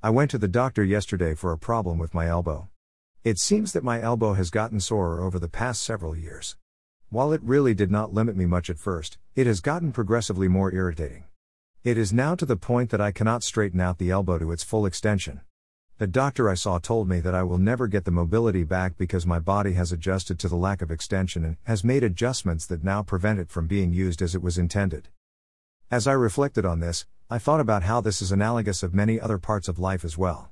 I went to the doctor yesterday for a problem with my elbow. It seems that my elbow has gotten sorer over the past several years. While it really did not limit me much at first, it has gotten progressively more irritating. It is now to the point that I cannot straighten out the elbow to its full extension. The doctor I saw told me that I will never get the mobility back because my body has adjusted to the lack of extension and has made adjustments that now prevent it from being used as it was intended. As I reflected on this, I thought about how this is analogous of many other parts of life as well.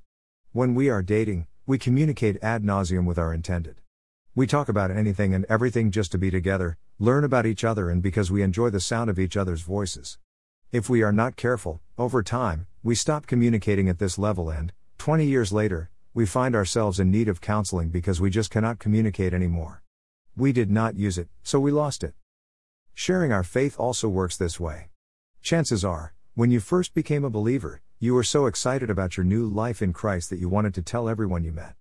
When we are dating, we communicate ad nauseum with our intended. We talk about anything and everything just to be together, learn about each other, and because we enjoy the sound of each other's voices. If we are not careful, over time, we stop communicating at this level and, 20 years later, we find ourselves in need of counseling because we just cannot communicate anymore. We did not use it, so we lost it. Sharing our faith also works this way. Chances are, when you first became a believer, you were so excited about your new life in Christ that you wanted to tell everyone you met.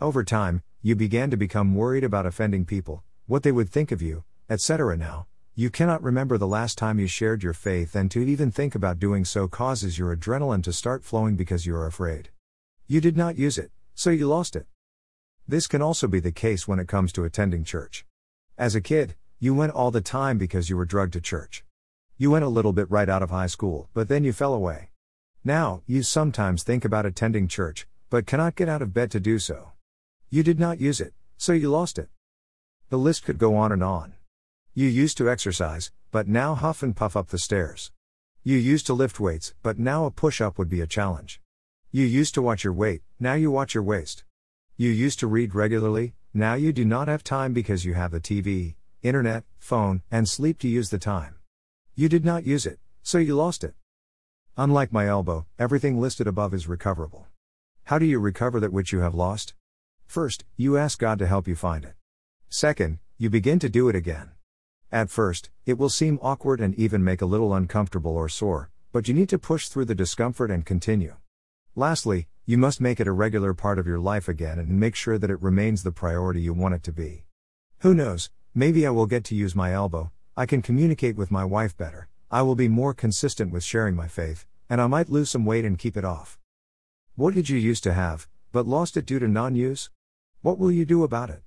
Over time, you began to become worried about offending people, what they would think of you, etc. Now, you cannot remember the last time you shared your faith, and to even think about doing so causes your adrenaline to start flowing because you are afraid. You did not use it, so you lost it. This can also be the case when it comes to attending church. As a kid, you went all the time because you were drugged to church. You went a little bit right out of high school, but then you fell away. Now, you sometimes think about attending church, but cannot get out of bed to do so. You did not use it, so you lost it. The list could go on and on. You used to exercise, but now huff and puff up the stairs. You used to lift weights, but now a push up would be a challenge. You used to watch your weight, now you watch your waist. You used to read regularly, now you do not have time because you have the TV, internet, phone, and sleep to use the time. You did not use it, so you lost it. Unlike my elbow, everything listed above is recoverable. How do you recover that which you have lost? First, you ask God to help you find it. Second, you begin to do it again. At first, it will seem awkward and even make a little uncomfortable or sore, but you need to push through the discomfort and continue. Lastly, you must make it a regular part of your life again and make sure that it remains the priority you want it to be. Who knows, maybe I will get to use my elbow, I can communicate with my wife better, I will be more consistent with sharing my faith, and I might lose some weight and keep it off. What did you used to have, but lost it due to non use? What will you do about it?